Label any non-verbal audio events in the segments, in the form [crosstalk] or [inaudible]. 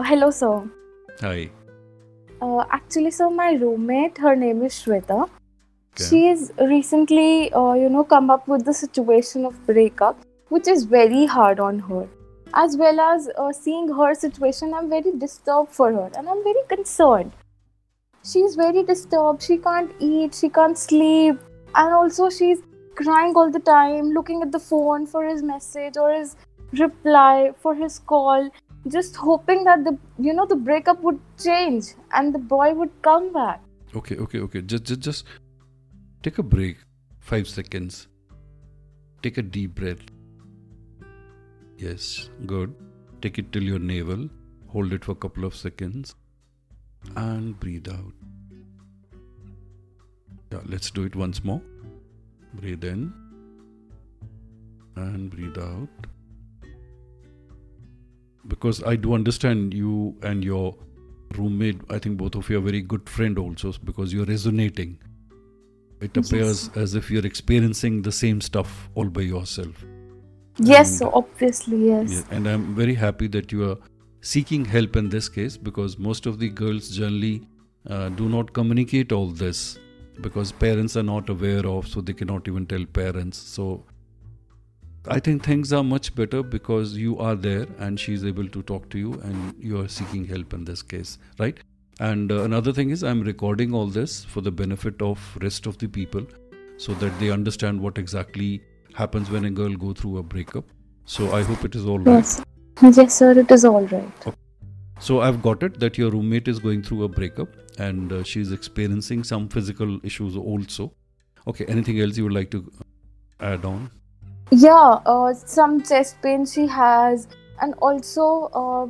Uh, hello, sir. Hi. Uh, actually, sir, my roommate, her name is Shweta. Okay. She's recently, uh, you know, come up with the situation of breakup, which is very hard on her. As well as uh, seeing her situation, I'm very disturbed for her and I'm very concerned. She's very disturbed. She can't eat, she can't sleep, and also she's crying all the time, looking at the phone for his message or his reply, for his call, just hoping that the you know the breakup would change and the boy would come back. Okay, okay, okay. Just, just, just take a break. Five seconds. Take a deep breath. Yes, good. Take it till your navel. Hold it for a couple of seconds. And breathe out. Yeah, let's do it once more. Breathe in. And breathe out. Because I do understand you and your roommate, I think both of you are very good friend also because you're resonating. It Yes. appears as if you're experiencing the same stuff all by yourself. Yes, And- so obviously yes. Yeah, and I'm very happy that you are seeking help in this case because most of the girls generally uh, do not communicate all this because parents are not aware of, so they cannot even tell parents. So I think things are much better because you are there and she's able to talk to you and you are seeking help in this case, right? And uh, another thing is I'm recording all this for the benefit of rest of the people so that they understand what exactly happens when a girl go through a breakup. So I hope it is all right. Yes. Yes, sir, it is all right. So I've got it that your roommate is going through a breakup and uh, she's experiencing some physical issues also. Okay, anything else you would like to add on? Yeah, uh, some chest pain she has, and also uh,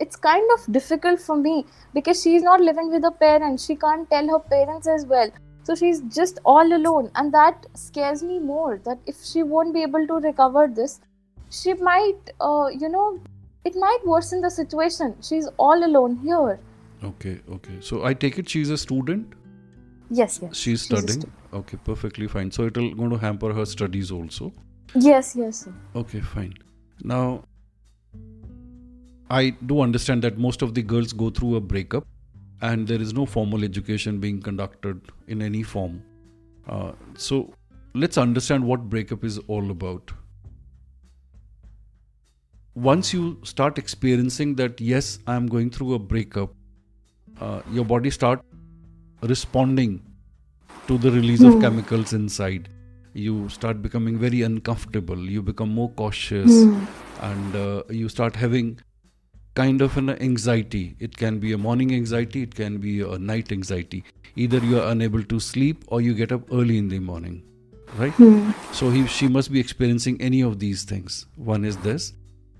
it's kind of difficult for me because she's not living with her parents. She can't tell her parents as well. So she's just all alone, and that scares me more. That if she won't be able to recover this, she might, uh, you know, it might worsen the situation. She's all alone here. Okay, okay. So I take it she's a student. Yes, yes. She's She's studying. stu- Okay, perfectly fine. So it'll going to hamper her studies also. Yes, yes. Okay, fine. Now, I do understand that most of the girls go through a breakup and there is no formal education being conducted in any form. Uh, so, let's understand what breakup is all about. Once you start experiencing that, yes, I am going through a breakup, uh, your body starts responding to the release of Hmm. chemicals inside you start becoming very uncomfortable you become more cautious Hmm. and uh, you start having kind of an anxiety. It can be a morning anxiety it can be a night anxiety. Either you are unable to sleep or you get up early in the morning right? Hmm. so he, she must be experiencing any of these things. One is this.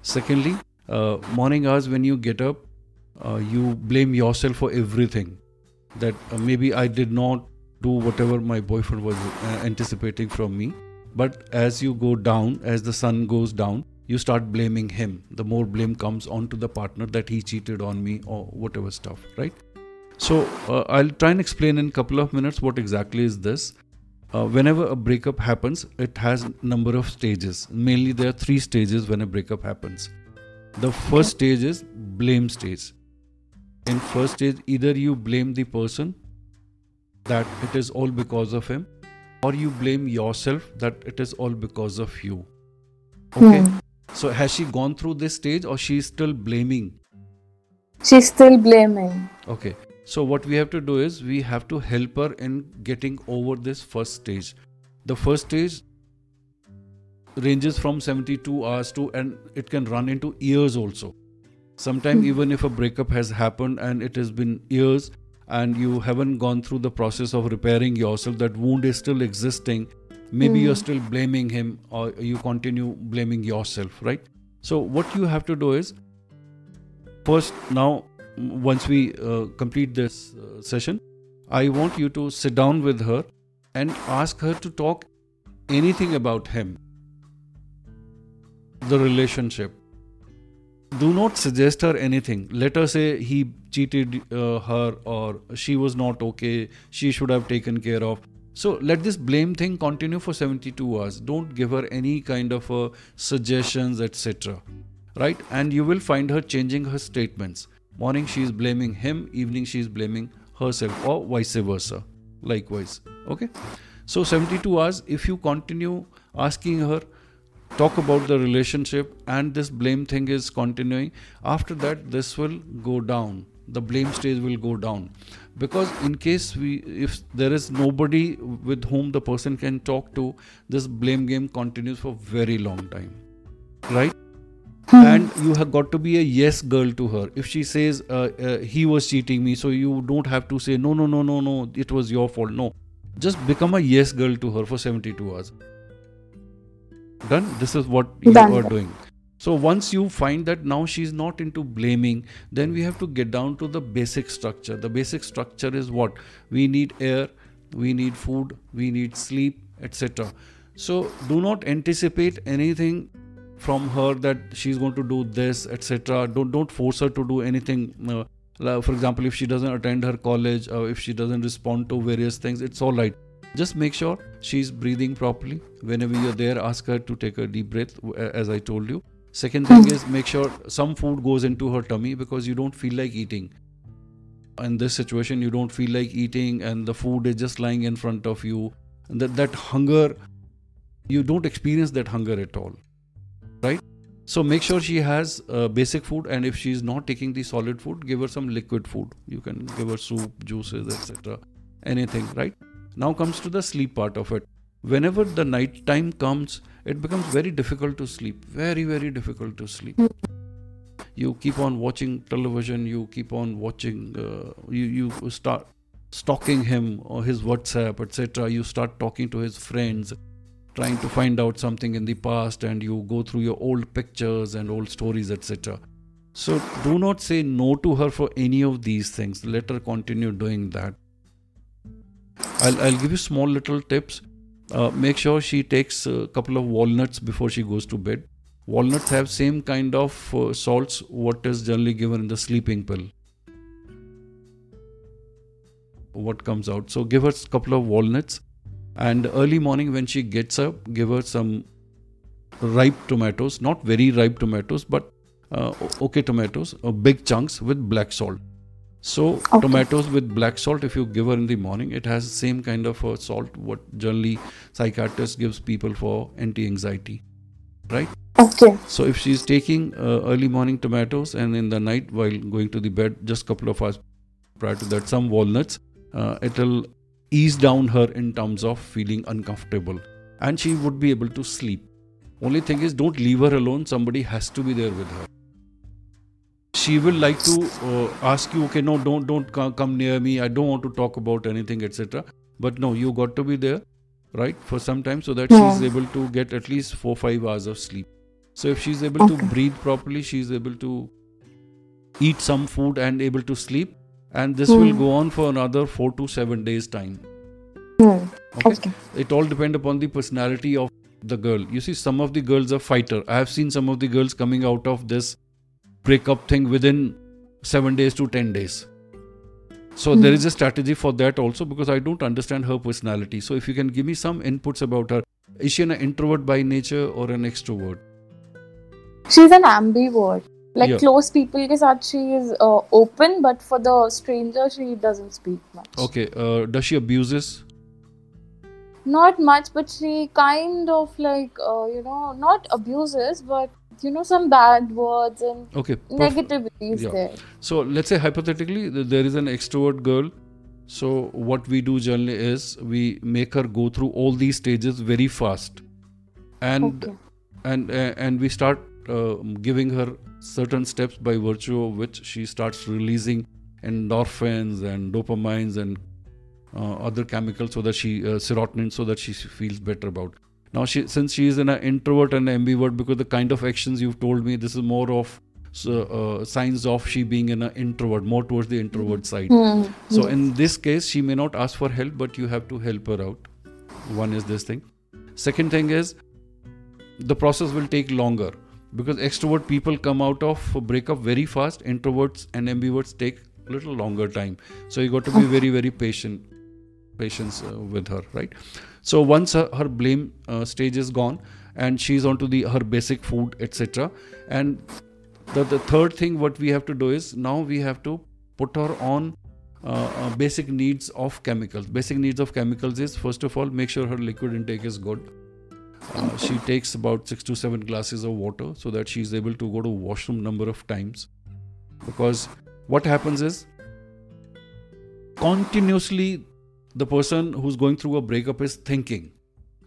Secondly uh, morning hours when you get up uh, you blame yourself for everything. That uh, maybe i did not do whatever my boyfriend was uh, anticipating from me. But as you go down as the sun goes down you start blaming him. The more blame comes onto the partner that he cheated on me or whatever stuff right? So uh, i'll try and explain in a couple of minutes what exactly is this. Uh, whenever a breakup happens it has number of stages. Mainly there are three stages when a breakup happens. The first stage is blame stage. In first stage either you blame the person that it is all because of him or you blame yourself that it is all because of you okay Hmm. so has she gone through this stage or she is still blaming She's still blaming. Okay. So what we have to do is we have to help her in getting over this first stage. The first stage ranges from 72 hours to and it can run into years also. Sometimes Hmm. even if a breakup has happened and it has been years and you haven't gone through the process of repairing yourself, that wound is still existing. Maybe you're Hmm. still blaming him or you continue blaming yourself, right? So what you have to do is first now once we uh, complete this uh, session i want you to sit down with her and ask her to talk anything about him the relationship do not suggest her anything. Let her say he cheated uh, her or she was not okay she should have taken care of. So let this blame thing continue for 72 hours. Don't give her any kind of uh, suggestions etc right? And you will find her changing her statements. Morning she is blaming him. Evening she is blaming herself or vice versa. Likewise. Okay? So 72 hours if you continue asking her talk about the relationship and this blame thing is continuing. After that this will go down. The blame stage will go down. Because in case we if there is nobody with whom the person can talk to this blame game continues for very long time. Right? And you have got to be a yes girl to her. If she says uh, uh, he was cheating me so you don't have to say no no no no no it was your fault. No. Just become a yes girl to her for 72 hours done this is what you Done. are doing. So once you find that now she's not into blaming then we have to get down to the basic structure. The basic structure is what? We need air we need food we need sleep etc so do not anticipate anything from her that she's going to do this etc don't don't force her to do anything uh, for example if she doesn't attend her college or if she doesn't respond to various things it's all right just make sure she's breathing properly whenever you're there ask her to take a deep breath as i told you. Second thing is make sure some food goes into her tummy because you don't feel like eating. In this situation you don't feel like eating and the food is just lying in front of you. And that that hunger you don't experience that hunger at all right? So make sure she has uh, basic food and if she is not taking the solid food give her some liquid food. You can give her soup juices etc anything right now comes to the sleep part of it. Whenever the night time comes it becomes very difficult to sleep. Very very difficult to sleep. You keep on watching television you keep on watching uh, you you start stalking him or his whatsapp etc you start talking to his friends trying to find out something in the past and you go through your old pictures and old stories etc so do not say no to her for any of these things. Let her continue doing that i'll, I'll give you small little tips. Uh, make sure she takes a couple of walnuts before she goes to bed. Walnuts have same kind of uh, salts what is generally given in the sleeping pill. What comes out. So give her a couple of walnuts and early morning when she gets up give her some ripe tomatoes. Not very ripe tomatoes but uh, okay tomatoes uh, big chunks with black salt so Okay. tomatoes with black salt if you give her in the morning it has the same kind of uh, salt what generally psychiatrist gives people for anti-anxiety right Okay. so if she's taking uh, early morning tomatoes and in the night while going to the bed, just couple of hours prior to that, some walnuts, uh, it'll ease down her in terms of feeling uncomfortable, and she would be able to sleep. Only thing is, don't leave her alone. Somebody has to be there with her. She will like to uh, ask you, okay, no, don't don't come near me. I don't want to talk about anything, etc. But no, you got to be there, right, for some time so that she's Yeah. able to get at least four five hours of sleep. So if she's able to breathe properly, she's able to eat some food and able to sleep, and this will Hmm. go on for another four to seven days time. Hmm. Okay? Okay. It all depend upon the personality of the girl. You see, some of the girls are fighter. I have seen some of the girls coming out of this breakup thing within 7 days to 10 days. So mm. there hmm. is a strategy for that also because I don't understand her personality. So if you can give me some inputs about her, is she an introvert by nature or an extrovert? She's an ambivert. Like yeah. close people ke saath she is uh, open, but for the stranger she doesn't speak much. Okay. Uh, does she abuses? Not much, but she kind of like uh, you know not abuses, but you know some bad words and Okay. is Yeah. there. So let's say hypothetically there is an extrovert girl. So what we do generally is we make her go through all these stages very fast, and Okay. and uh, and we start uh, giving her certain steps by virtue of which she starts releasing endorphins and dopamines and uh, other chemicals so that she uh, serotonin so that she feels better about now she since she is an introvert and an ambivert because the kind of actions you've told me this is more of so, uh, signs of she being an introvert more towards the introvert side Hmm. so in this case, she may not ask for help, but you have to help her out. One is this thing. Second thing is the process will take longer because extrovert people come out of a breakup very fast. Introverts and ambiverts take a little longer time. So you got to be [laughs] very very patient, patience uh, with her, right? So once her, her blame uh, stage is gone and she's onto the her basic food, etc., and the, the third thing what we have to do is now we have to put her on uh, uh, basic needs of chemicals basic needs of chemicals is first of all make sure her liquid intake is good uh, she takes about six to seven glasses of water so that she is able to go to washroom number of times because what happens is continuously the person who's going through a breakup is thinking.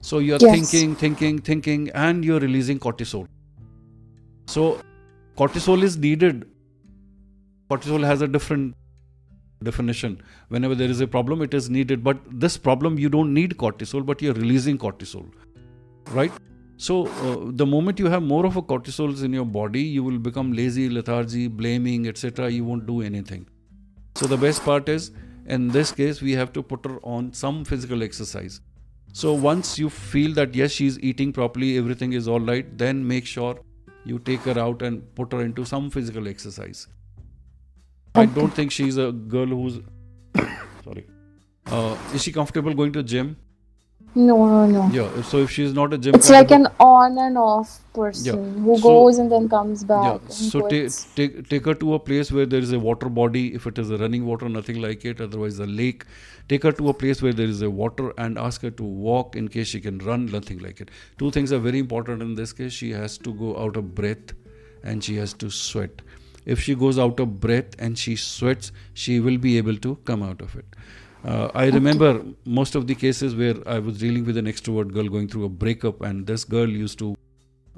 So you're Yes. thinking thinking thinking and you're releasing cortisol. So cortisol is needed. Cortisol has a different definition. Whenever there is a problem it is needed. But this problem you don't need cortisol but you're releasing cortisol right? So uh, the moment you have more of a cortisols in your body you will become lazy lethargy blaming etc you won't do anything. So the best part is in this case we have to put her on some physical exercise. So once you feel that yes she's eating properly everything is all right then make sure you take her out and put her into some physical exercise. I don't think she's a girl who's [coughs] sorry. Uh, is she comfortable going to gym No, no, no. yeah so if she's not a gym It's like an on and off person who So- goes and then comes back. yeah so ta- quits. take take her to a place where there is a water body if it is a running water nothing like it otherwise a lake take her to a place where there is a water and ask her to walk in case she can run nothing like it two things are very important in this case she has to go out of breath and she has to sweat if she goes out of breath and she sweats she will be able to come out of it uh, I remember most of the cases where I was dealing with an extrovert girl going through a breakup, and this girl used to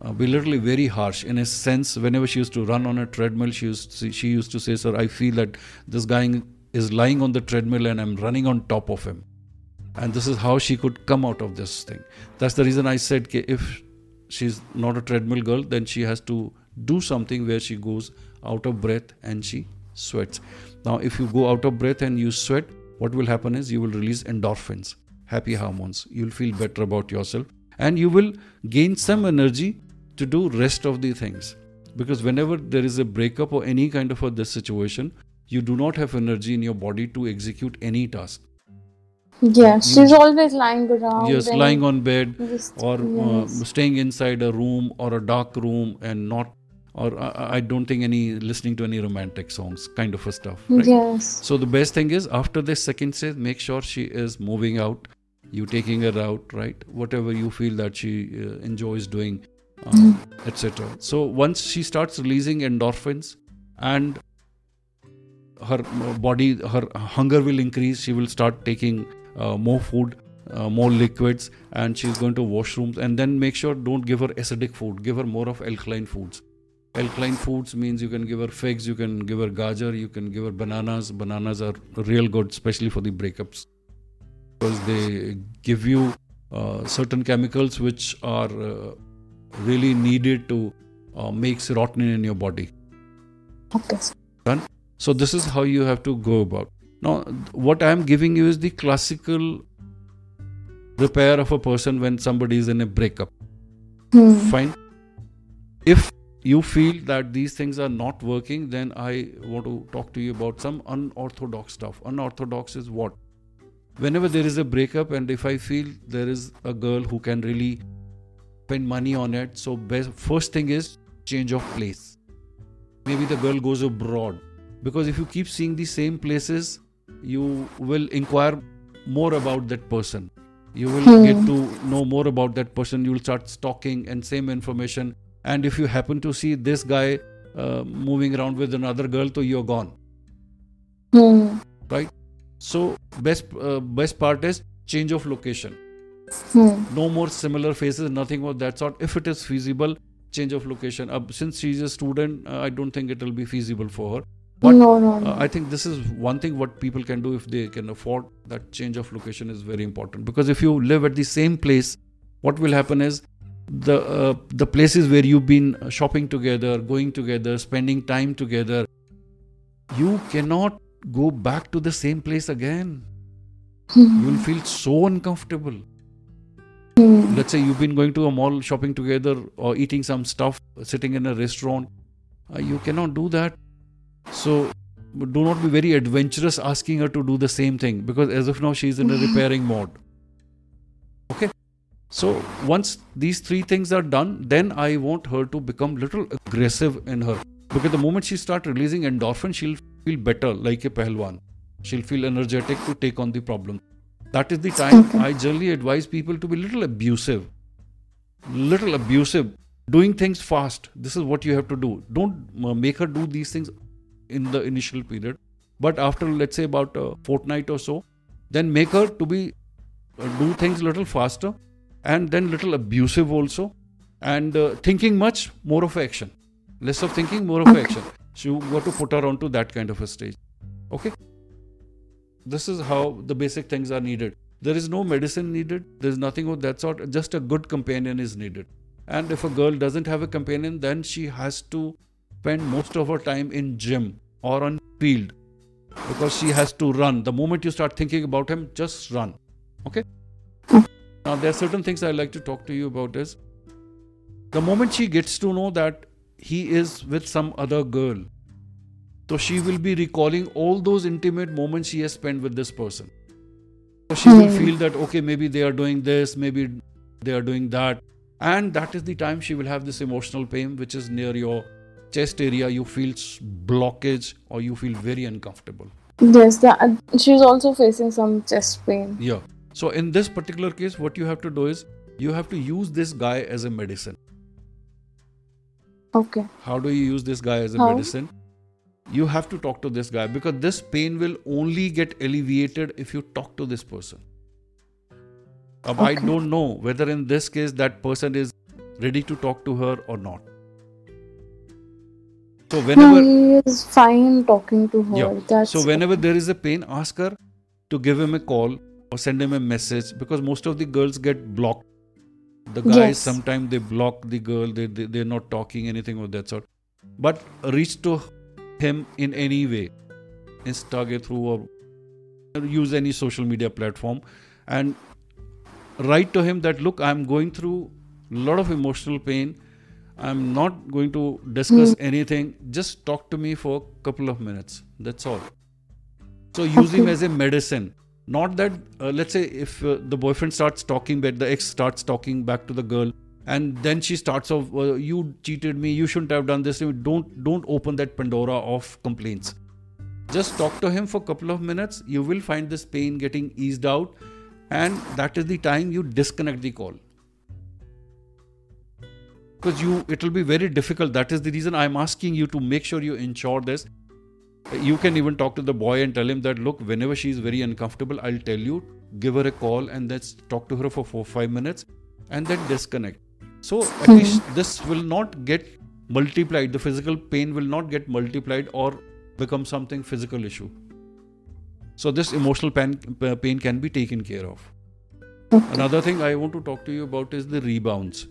uh, be literally very harsh. In a sense, whenever she used to run on a treadmill, she used to, she used to say, "Sir, I feel that this guy is lying on the treadmill and I'm running on top of him." And this is how she could come out of this thing. That's the reason I said, "Ki if she's not a treadmill girl, then she has to do something where she goes out of breath and she sweats. Now, if you go out of breath and you sweat, what will happen is you will release endorphins, happy hormones. You'll feel better about yourself and you will gain some energy to do rest of the things. Because whenever there is a breakup or any kind of a this situation, you do not have energy in your body to execute any task. Yes, she's always lying around. Yes, lying on bed just- or uh, staying inside a room or a dark room and not or I, I don't think any listening to any romantic songs kind of a stuff right? Yes. so the best thing is after this second stage make sure she is moving out you taking her out right? Whatever you feel that she uh, enjoys doing uh, etc so once she starts releasing endorphins and her uh, body her hunger will increase she will start taking uh, more food uh, more liquids and she's going to washrooms. And then make sure don't give her acidic food give her more of alkaline foods alkaline foods means you can give her figs you can give her gajar you can give her bananas bananas are real good especially for the breakups because they give you uh, certain chemicals which are uh, really needed to uh, make serotonin in your body Okay. Done? so this is how you have to go about. Now, what I am giving you is the classical repair of a person when somebody is in a breakup. Hmm. Fine. If you feel that these things are not working, then I want to talk to you about some unorthodox stuff. Unorthodox is what? Whenever there is a breakup, and if I feel there is a girl who can really spend money on it, so best, first thing is change of place. Maybe the girl goes abroad because if you keep seeing the same places, you will inquire more about that person. You will Hmm. get to know more about that person. You will start stalking and same information. And if you happen to see this guy uh, moving around with another girl, so you're gone. Right. So best uh, best part is change of location. Hmm. No more similar faces, nothing of that sort. If it is feasible, change of location. Uh, since she's a student, uh, I don't think it will be feasible for her. But no, no, no. uh, I think this is one thing what people can do if they can afford that change of location is very important because if you live at the same place, what will happen is the uh, the places where you've been shopping together, going together, spending time together, you cannot go back to the same place again. Hmm. You will feel so uncomfortable. Hmm. Let's say you've been going to a mall shopping together or eating some stuff, sitting in a restaurant. Uh, you cannot do that. So do not be very adventurous asking her to do the same thing because as of now she's in a repairing mode. Okay. So once these three things are done, then I want her to become little aggressive in her. Because the moment she start releasing endorphin she'll feel better like a pehlwan she'll feel energetic to take on the problem. That is the time Okay. i generally advise people to be little abusive. Little abusive. Doing things fast. This is what you have to do. Don't uh, make her do these things in the initial period. But after let's say about a fortnight or so then make her to be uh, do things little faster and then little abusive also and uh, thinking much more of action less of thinking more of action. So you got to put her onto that kind of a stage. Okay? This is how the basic things are needed. There is no medicine needed. There's nothing of that sort. Just a good companion is needed. And if a girl doesn't have a companion then she has to spend most of her time in gym or on field because she has to run. The moment you start thinking about him just run. Okay now there are certain things i like to talk to you about is the moment she gets to know that he is with some other girl so she will be recalling all those intimate moments she has spent with this person. So she will Hmm. feel that okay maybe they are doing this maybe they are doing that. And that is the time she will have this emotional pain which is near your chest area. You feel blockage or you feel very uncomfortable. Yes, that, she's also facing some chest pain. yeah so in this particular case what you have to do is you have to use this guy as a medicine Okay. how do you use this guy as a How? medicine you have to talk to this guy because this pain will only get alleviated if you talk to this person Ab, i don't know whether in this case that person is ready to talk to her or not so whenever he is fine talking to her. Yeah. So whenever there is a pain ask her to give him a call or send him a message because most of the girls get blocked. The guys Yes. sometimes they block the girl they, they they're not talking anything of that sort. But reach to him in any way. Insta get through or use any social media platform and write to him that look i'm going through a lot of emotional pain. I'm not going to discuss hmm. anything. Just talk to me for a couple of minutes. That's all. So use him as a medicine not that uh, let's say if uh, the boyfriend starts talking back the ex starts talking back to the girl and then she starts off uh, you cheated me you shouldn't have done this don't don't open that pandora of complaints. Just talk to him for a couple of minutes. You will find this pain getting eased out and that is the time you disconnect the call. Because you it will be very difficult. That is the reason i'm asking you to make sure you ensure this you can even talk to the boy and tell him that look whenever she is very uncomfortable i'll tell you give her a call and let's talk to her for four five minutes and then disconnect. So at Hmm. least this will not get multiplied. The physical pain will not get multiplied or become something physical issue. So this emotional pain, pain can be taken care of. Okay. another thing i want to talk to you about is the rebounds.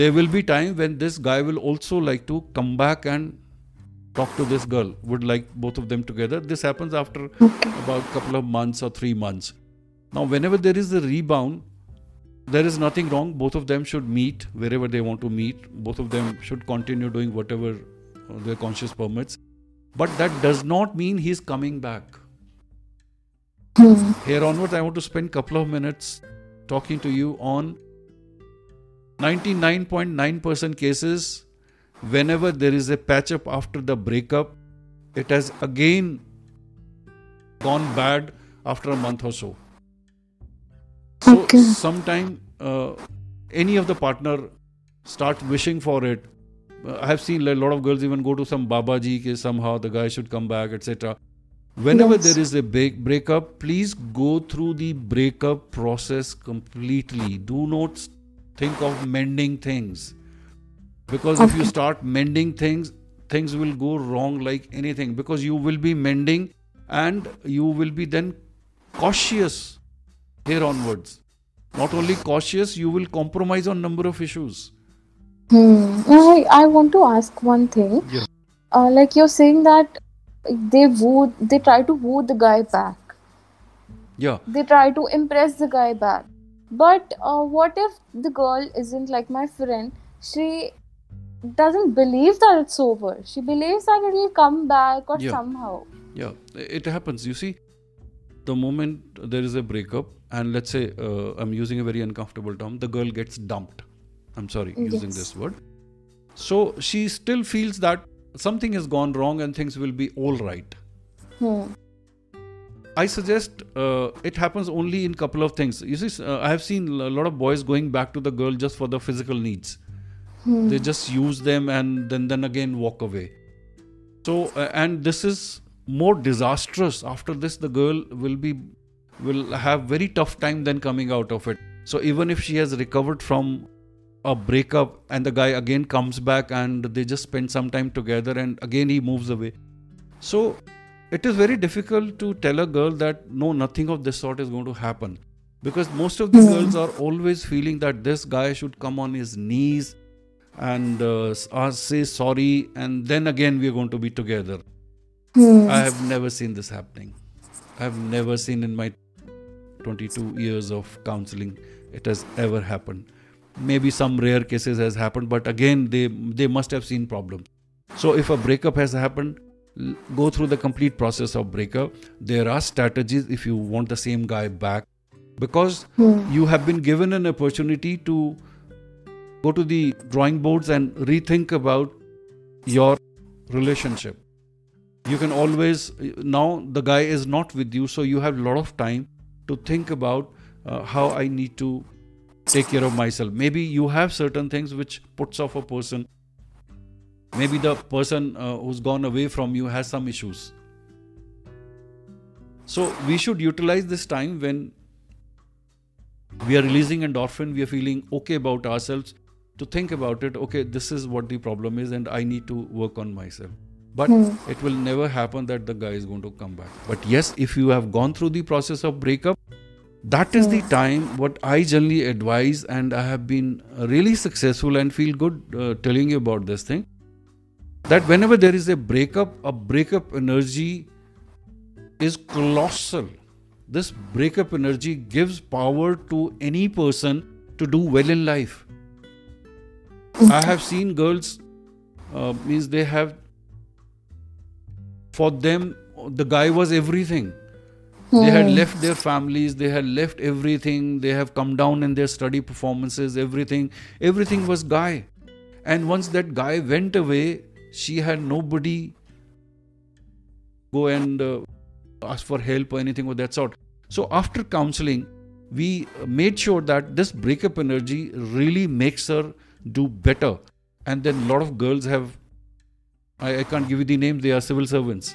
There will be time when this guy will also like to come back and talk to this girl would like both of them together. This happens after Okay. about couple of months or 3 months. Now whenever there is a rebound there is nothing wrong. Both of them should meet wherever they want to meet. Both of them should continue doing whatever uh, their conscious permits. But that does not mean he's coming back. Here onwards i want to spend couple of minutes talking to you on 99.9% cases whenever there is a patch up after the breakup it has again gone bad after a month or so. So Okay. sometime uh, any of the partner start wishing for it. Uh, i have seen a lot of girls even go to some babaji ke somehow the guy should come back etc whenever Yes. there is a break, breakup please go through the breakup process completely. Do not think of mending things because if you start mending things things will go wrong like anything because you will be mending and you will be then cautious here onwards not only cautious you will compromise on number of issues Hmm. I, I want to ask one thing. Yeah. Uh, like you're saying that they woo, they try to woo the guy back. yeah They try to impress the guy back. But uh, what if the girl isn't like my friend? She doesn't believe that it's over. She believes that it'll come back or Yeah. somehow. yeah it happens you see the moment there is a breakup and let's say uh, i'm using a very uncomfortable term the girl gets dumped i'm sorry using this word so she still feels that something has gone wrong and things will be all right. Hmm. I suggest uh, it happens only in couple of things. You see, uh, I have seen a lot of boys going back to the girl just for the physical needs. Hmm. They just use them and then then again walk away. So uh, and this is more disastrous. After this, the girl will be will have very tough time then coming out of it. So even if she has recovered from a breakup and the guy again comes back and they just spend some time together and again he moves away. So it is very difficult to tell a girl that no, nothing of this sort is going to happen. Because most of the Hmm. girls are always feeling that this guy should come on his knees and uh, say sorry, and then again we are going to be together. Hmm. I have never seen this happening. I have never seen in my 22 years of counseling it has ever happened. Maybe some rare cases has happened, but again they they must have seen problems. So if a breakup has happened, go through the complete process of breakup. There are strategies if you want the same guy back, because Hmm. you have been given an opportunity to go to the drawing boards and rethink about your relationship. You can always now the guy is not with you so you have a lot of time to think about uh, how i need to take care of myself. Maybe you have certain things which puts off a person. Maybe the person uh, who's gone away from you has some issues. So we should utilize this time when we are releasing endorphin we are feeling okay about ourselves to think about it okay this is what the problem is and i need to work on myself. But Hmm. it will never happen that the guy is going to come back. But yes if you have gone through the process of breakup that is the time what i generally advise and i have been really successful and feel good uh, telling you about this thing. That whenever there is a breakup a breakup energy is colossal. This breakup energy gives power to any person to do well in life i have seen girls uh, means they have for them the guy was everything. They had Hmm. left their families they had left everything they have come down in their study performances everything. Everything was guy. And once that guy went away she had nobody go and uh, ask for help or anything of that sort. So after counseling we made sure that this breakup energy really makes her do better. And then a lot of girls have I, I can't give you the name they are civil servants.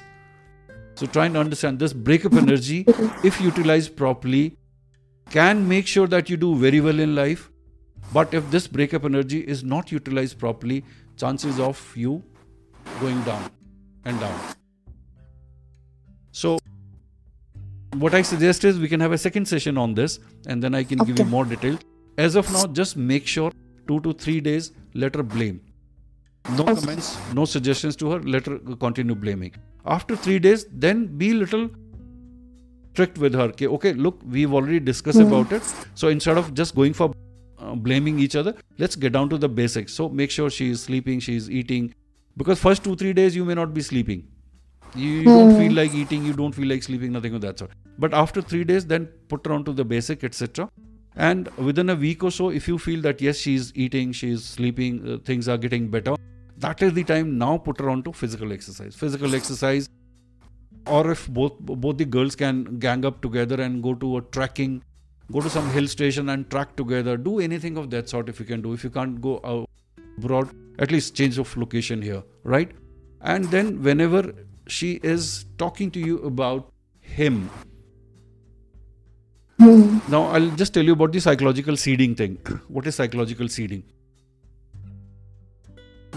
So trying to understand this breakup energy [laughs] if utilized properly can make sure that you do very well in life. But if this breakup energy is not utilized properly chances of you going down and down. So what i suggest is we can have a second session on this and then i can give you more detail. As of now just make sure 2 to 3 days let her blame. No comments no suggestions to her let her continue blaming. After 3 days then be little strict with her okay, okay look we've already discussed Hmm. about it. So instead of just going for uh, blaming each other let's get down to the basics. So make sure she is sleeping she is eating. Because first 2 3 days you may not be sleeping. You, you don't Hmm. feel like eating you don't feel like sleeping nothing of that sort. But after 3 days then put her on to the basic etc and within a week or so if you feel that yes she's eating she's sleeping uh, things are getting better that is the time now put her on to physical exercise. Physical exercise or if both both the girls can gang up together and go to a trekking go to some hill station and track together do anything of that sort if you can do. If you can't go out abroad at least change of location here right? And then whenever she is talking to you about him Hmm. now i'll just tell you about the psychological seeding thing what is psychological seeding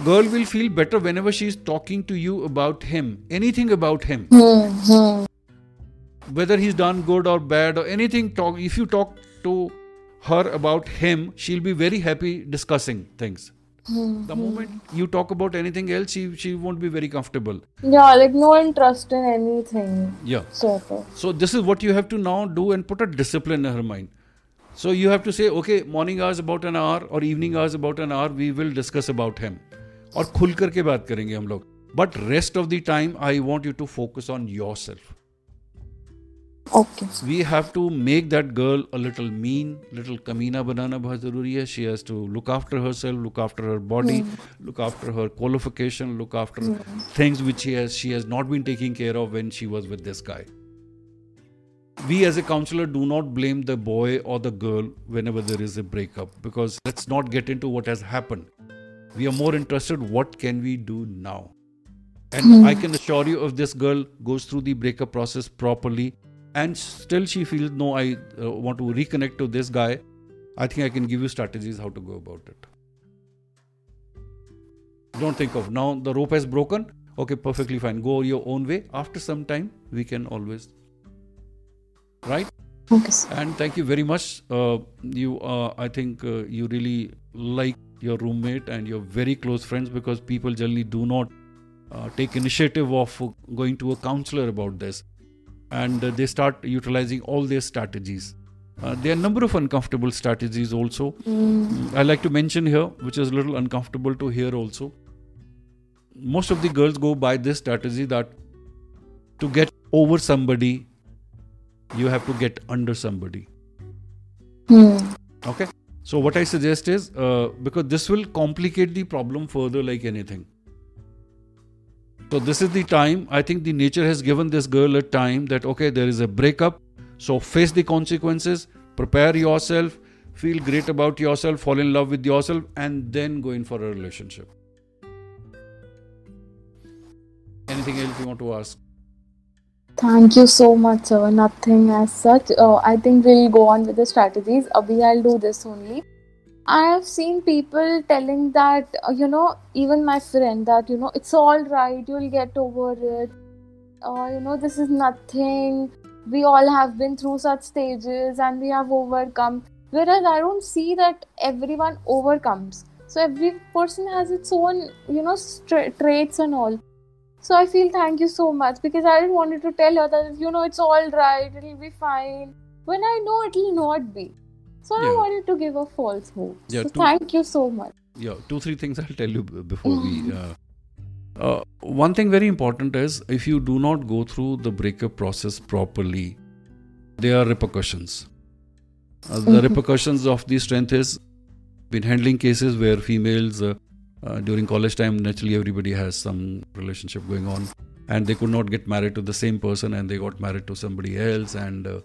girl will feel better whenever she's talking to you about him anything about him Hmm. Hmm. whether he's done good or bad or anything talk if you talk to her about him she'll be very happy discussing things Hmm. the moment you talk about anything else she she won't be very comfortable Yeah, like no interest in anything. yeah Sort of. so this is what you have to now do and put a discipline in her mind so you have to say okay morning hours about an hour or evening hours about an hour we will discuss about him और खुल करके बात करेंगे हम लोग but rest of the time I want you to focus on yourself Okay. we have to make that girl a little mean, little kamina banana bahut zaruri hai. She has to look after herself, look after her body, look after her qualification, look after things which she has she has not been taking care of when she was with this guy. We as a counselor do not blame the boy or the girl whenever there is a breakup because let's not get into what has happened. We are more interested what can we do now. And hmm. I can assure you if this girl goes through the breakup process properly and still she feels no i uh, want to reconnect to this guy. I think i can give you strategies how to go about it. Don't think of now the rope has broken. Okay perfectly fine. Go your own way. After some time we can always right? Okay. sir. and thank you very much. Uh, you uh, i think uh, you really like your roommate and you're very close friends because people generally do not uh, take initiative of going to a counselor about this and they start utilizing all their strategies. Uh, there are a number of uncomfortable strategies also. I like to mention here which is a little uncomfortable to hear also. Most of the girls go by this strategy that to get over somebody you have to get under somebody. Hmm. okay? So what i suggest is uh, because this will complicate the problem further like anything so this is the time i think the nature has given this girl a time that okay there is a breakup so face the consequences prepare yourself feel great about yourself fall in love with yourself and then go in for a relationship anything else you want to ask Thank you so much, sir. Nothing as such. Uh, I think we'll go on with the strategies. Abhi, I'll do this only. I have seen people telling that, uh, you know, even my friend, that, you know, it's all right, you'll get over it. Uh, you know, this is nothing. We all have been through such stages and we have overcome. Whereas I don't see that everyone overcomes. So every person has its own, you know, traits and all. So I feel thank you so much because I didn't wanted to tell her that you know it's all right, it'll be fine. When I know it'll not be. So I wanted to give a false hope. Yeah, so to- thank you so much. yeah two three things i'll tell you before we [laughs] uh, uh, one thing very important is if you do not go through the breakup process properly there are repercussions uh, the [laughs] repercussions of the strength is been handling cases where females uh, uh, during college time naturally everybody has some relationship going on and they could not get married to the same person and they got married to somebody else and uh,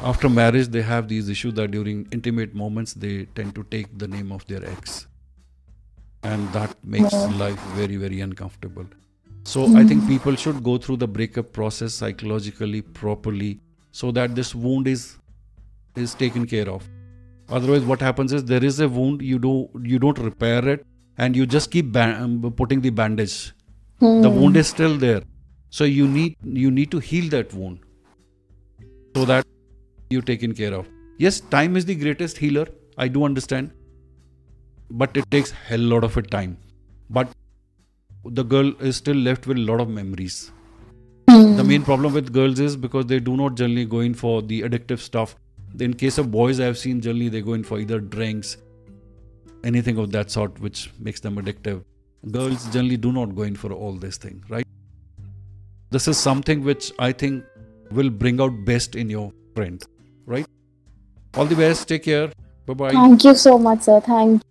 after marriage they have these issues that during intimate moments they tend to take the name of their ex. And that makes life very very uncomfortable. So i think people should go through the breakup process psychologically properly so that this wound is is taken care of. Otherwise what happens is there is a wound you do you don't repair it and you just keep ba- um, putting the bandage. The wound is still there. So you need you need to heal that wound. So that you taken care of. Yes time is the greatest healer i do understand. But it takes hell lot of a time. But the girl is still left with a lot of memories. The main problem with girls is because they do not generally go in for the addictive stuff. In case of boys i have seen generally they go in for either drinks anything of that sort which makes them addictive. Girls generally do not go in for all this thing right? This is something which i think will bring out best in your friend all the best. Take care. Bye bye Thank you so much, sir. Thank